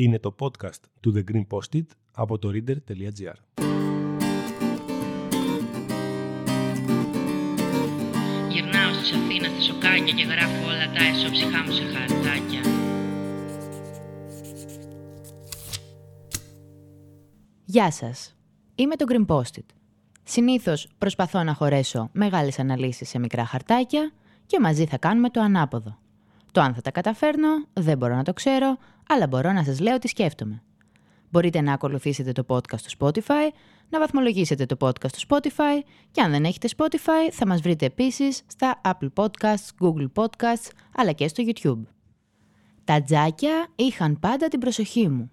Είναι το podcast του The Green Post-it από το reader.gr. Γυρνάω στις Αθήνα στα σοκάκια και γράφω όλα τα εσώψυχά μου σε χαρτάκια. Γεια σας. Είμαι το Green Post-it. Συνήθως προσπαθώ να χωρέσω μεγάλες αναλύσεις σε μικρά χαρτάκια και μαζί θα κάνουμε το ανάποδο. Το αν θα τα καταφέρνω δεν μπορώ να το ξέρω, αλλά μπορώ να σας λέω τι σκέφτομαι. Μπορείτε να ακολουθήσετε το podcast στο Spotify, να βαθμολογήσετε το podcast στο Spotify και αν δεν έχετε Spotify θα μας βρείτε επίσης στα Apple Podcasts, Google Podcasts αλλά και στο YouTube. Τα τζάκια είχαν πάντα την προσοχή μου.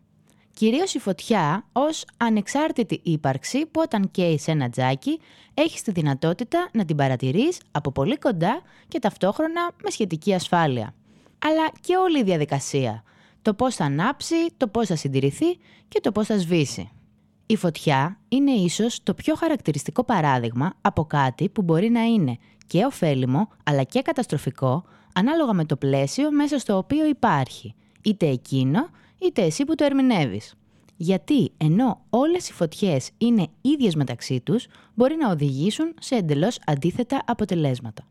Κυρίως η φωτιά ως ανεξάρτητη ύπαρξη που όταν καίει σε ένα τζάκι έχεις τη δυνατότητα να την παρατηρείς από πολύ κοντά και ταυτόχρονα με σχετική ασφάλεια. Αλλά και όλη η διαδικασία. Το πώς θα ανάψει, το πώς θα συντηρηθεί και το πώς θα σβήσει. Η φωτιά είναι ίσως το πιο χαρακτηριστικό παράδειγμα από κάτι που μπορεί να είναι και ωφέλιμο αλλά και καταστροφικό ανάλογα με το πλαίσιο μέσα στο οποίο υπάρχει, είτε εκείνο είτε εσύ που το ερμηνεύεις. Γιατί ενώ όλες οι φωτιές είναι ίδιες μεταξύ τους, μπορεί να οδηγήσουν σε εντελώς αντίθετα αποτελέσματα.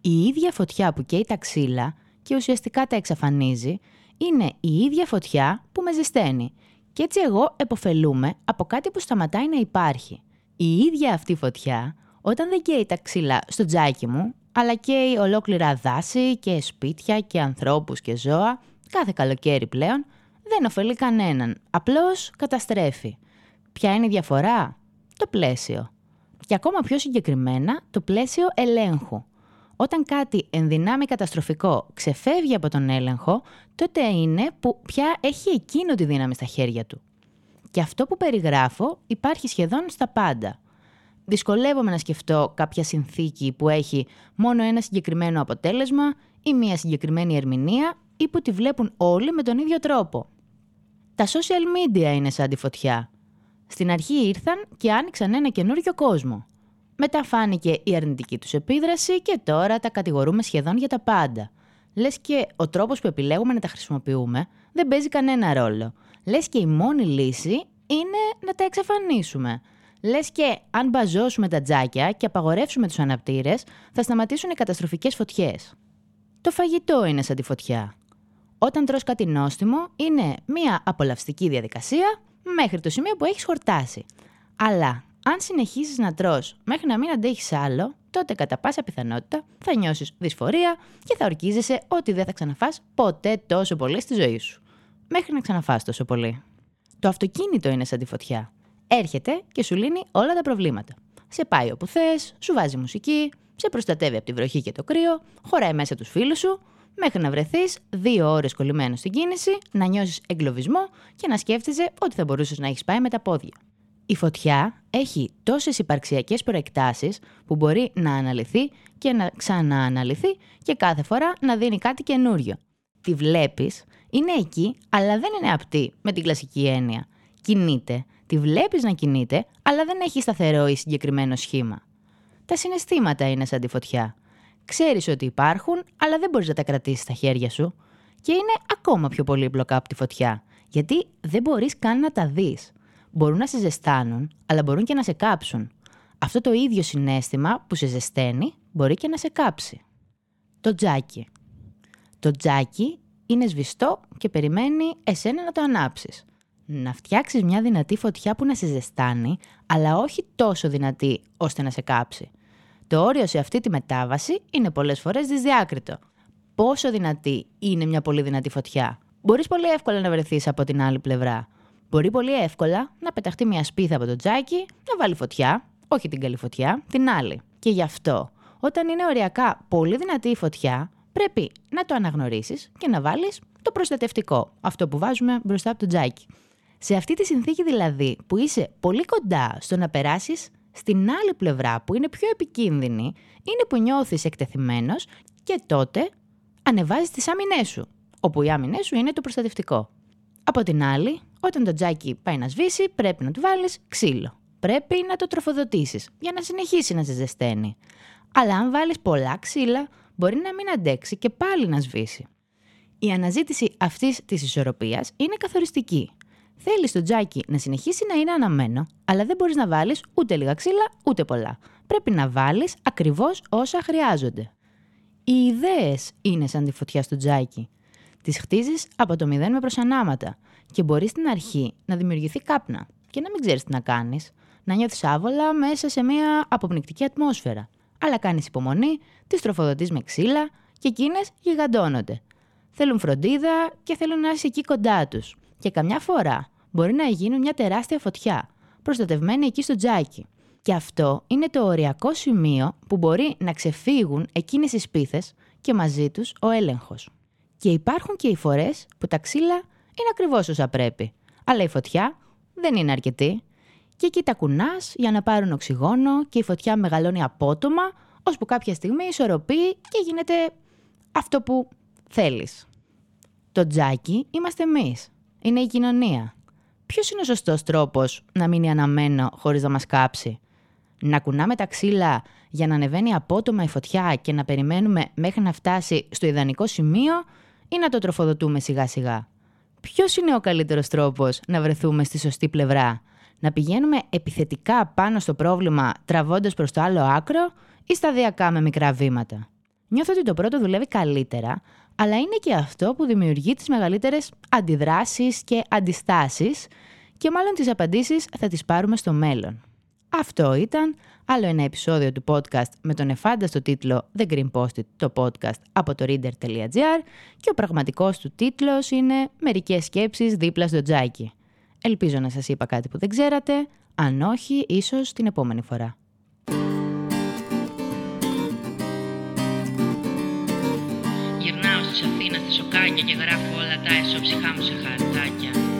Η ίδια φωτιά που καίει τα ξύλα και ουσιαστικά τα εξαφανίζει, είναι η ίδια φωτιά που με ζεσταίνει. Και έτσι εγώ εποφελούμε από κάτι που σταματάει να υπάρχει. Η ίδια αυτή φωτιά, όταν δεν καίει τα ξύλα στο τζάκι μου, αλλά καίει ολόκληρα δάση και σπίτια και ανθρώπους και ζώα, κάθε καλοκαίρι πλέον, δεν ωφελεί κανέναν. Απλώς καταστρέφει. Ποια είναι η διαφορά; Το πλαίσιο. Και ακόμα πιο συγκεκριμένα, το πλαίσιο ελέγχου. Όταν κάτι ενδυνάμει καταστροφικό ξεφεύγει από τον έλεγχο, τότε είναι που πια έχει εκείνο τη δύναμη στα χέρια του. Και αυτό που περιγράφω υπάρχει σχεδόν στα πάντα. Δυσκολεύομαι να σκεφτώ κάποια συνθήκη που έχει μόνο ένα συγκεκριμένο αποτέλεσμα ή μια συγκεκριμένη ερμηνεία ή που τη βλέπουν όλοι με τον ίδιο τρόπο. Τα social media είναι σαν τη φωτιά. Στην αρχή ήρθαν και άνοιξαν ένα καινούριο κόσμο. Μετά φάνηκε η αρνητική τους επίδραση και τώρα τα κατηγορούμε σχεδόν για τα πάντα. Λες και ο τρόπος που επιλέγουμε να τα χρησιμοποιούμε δεν παίζει κανένα ρόλο. Λες και η μόνη λύση είναι να τα εξαφανίσουμε. Λες και αν μπαζώσουμε τα τζάκια και απαγορεύσουμε τους αναπτήρες, θα σταματήσουν οι καταστροφικές φωτιές. Το φαγητό είναι σαν τη φωτιά. Όταν τρως κάτι νόστιμο, είναι μια απολαυστική διαδικασία μέχρι το σημείο που έχεις χορτάσει. Αλλά αν συνεχίσεις να τρως μέχρι να μην αντέχεις άλλο, τότε κατά πάσα πιθανότητα θα νιώσεις δυσφορία και θα ορκίζεσαι ότι δεν θα ξαναφάς ποτέ τόσο πολύ στη ζωή σου. Μέχρι να ξαναφάς τόσο πολύ. Το αυτοκίνητο είναι σαν τη φωτιά. Έρχεται και σου λύνει όλα τα προβλήματα. Σε πάει όπου θες, σου βάζει μουσική, σε προστατεύει από τη βροχή και το κρύο, χωράει μέσα τους φίλους σου, μέχρι να βρεθείς δύο ώρες κολλημένος στην κίνηση, να νιώσεις εγκλωβισμό και να σκέφτεσαι ότι θα μπορούσες να έχεις πάει με τα πόδια. Η φωτιά έχει τόσες υπαρξιακές προεκτάσεις που μπορεί να αναλυθεί και να ξανααναλυθεί και κάθε φορά να δίνει κάτι καινούριο. Τη βλέπεις, είναι εκεί, αλλά δεν είναι απτή με την κλασική έννοια. Κινείται, τη βλέπεις να κινείται, αλλά δεν έχει σταθερό ή συγκεκριμένο σχήμα. Τα συναισθήματα είναι σαν τη φωτιά. Ξέρεις ότι υπάρχουν, αλλά δεν μπορείς να τα κρατήσεις στα χέρια σου. Και είναι ακόμα πιο πολύπλοκα από τη φωτιά, γιατί δεν μπορείς καν να τα δεις. Μπορούν να σε ζεστάνουν, αλλά μπορούν και να σε κάψουν. Αυτό το ίδιο συνέστημα που σε ζεσταίνει μπορεί και να σε κάψει. Το τζάκι. Το τζάκι είναι σβηστό και περιμένει εσένα να το ανάψεις. Να φτιάξεις μια δυνατή φωτιά που να σε ζεστάνει, αλλά όχι τόσο δυνατή ώστε να σε κάψει. Το όριο σε αυτή τη μετάβαση είναι πολλές φορές δυσδιάκριτο. Πόσο δυνατή είναι μια πολύ δυνατή φωτιά; Μπορείς πολύ εύκολα να βρεθείς από την άλλη πλευρά. Μπορεί πολύ εύκολα να πεταχτεί μια σπίθα από το τζάκι, να βάλει φωτιά, όχι την καλή φωτιά, την άλλη. Και γι' αυτό, όταν είναι οριακά πολύ δυνατή η φωτιά, πρέπει να το αναγνωρίσεις και να βάλεις το προστατευτικό, αυτό που βάζουμε μπροστά από το τζάκι. Σε αυτή τη συνθήκη δηλαδή που είσαι πολύ κοντά στο να περάσεις στην άλλη πλευρά που είναι πιο επικίνδυνη, είναι που νιώθεις εκτεθειμένος και τότε ανεβάζεις τις άμυνές σου, όπου οι άμυνές σου είναι το προστατευτικό. Από την άλλη, όταν το τζάκι πάει να σβήσει, πρέπει να του βάλεις ξύλο. Πρέπει να το τροφοδοτήσεις για να συνεχίσει να σε ζεσταίνει. Αλλά αν βάλεις πολλά ξύλα, μπορεί να μην αντέξει και πάλι να σβήσει. Η αναζήτηση αυτής της ισορροπίας είναι καθοριστική. Θέλεις το τζάκι να συνεχίσει να είναι αναμένο, αλλά δεν μπορείς να βάλεις ούτε λίγα ξύλα ούτε πολλά. Πρέπει να βάλεις ακριβώς όσα χρειάζονται. Οι ιδέες είναι σαν τη φωτιά στο τζάκι. Τις χτίζεις από το μηδέν με προσανάματα και μπορείς στην αρχή να δημιουργηθεί κάπνα και να μην ξέρεις τι να κάνεις, να νιώθεις άβολα μέσα σε μια αποπνικτική ατμόσφαιρα. Αλλά κάνεις υπομονή, τις τροφοδοτείς με ξύλα και εκείνες γιγαντώνονται. Θέλουν φροντίδα και θέλουν να είσαι εκεί κοντά τους. Και καμιά φορά μπορεί να γίνουν μια τεράστια φωτιά, προστατευμένη εκεί στο τζάκι. Και αυτό είναι το οριακό σημείο που μπορεί να ξεφύγουν εκείνες οι σπίθες και μαζί τους ο έλεγχος. Και υπάρχουν και οι φορές που τα ξύλα είναι ακριβώς όσα πρέπει. Αλλά η φωτιά δεν είναι αρκετή. Και εκεί τα κουνάς για να πάρουν οξυγόνο και η φωτιά μεγαλώνει απότομα, ώσπου κάποια στιγμή ισορροπεί και γίνεται αυτό που θέλεις. Το τζάκι είμαστε εμείς. Είναι η κοινωνία. Ποιος είναι ο σωστός τρόπος να μείνει αναμένο χωρίς να μας κάψει; Να κουνάμε τα ξύλα για να ανεβαίνει απότομα η φωτιά και να περιμένουμε μέχρι να φτάσει στο ιδανικό σημείο ή να το τροφοδοτούμε σιγά σιγά; Ποιος είναι ο καλύτερος τρόπος να βρεθούμε στη σωστή πλευρά; Να πηγαίνουμε επιθετικά πάνω στο πρόβλημα τραβώντας προς το άλλο άκρο ή σταδιακά με μικρά βήματα; Νιώθω ότι το πρώτο δουλεύει καλύτερα, αλλά είναι και αυτό που δημιουργεί τις μεγαλύτερες αντιδράσεις και αντιστάσεις και μάλλον τις απαντήσεις θα τις πάρουμε στο μέλλον. Αυτό ήταν άλλο ένα επεισόδιο του podcast με τον εφάνταστο τίτλο The Green Post, το podcast από το reader.gr και ο πραγματικός του τίτλος είναι «Μερικές σκέψεις δίπλα στο τζάκι». Ελπίζω να σας είπα κάτι που δεν ξέρατε, αν όχι, ίσως την επόμενη φορά. Γυρνάω στις Αθήνα στα σοκάκια και γράφω όλα τα εσωψυχά μου σε χαρτάκια.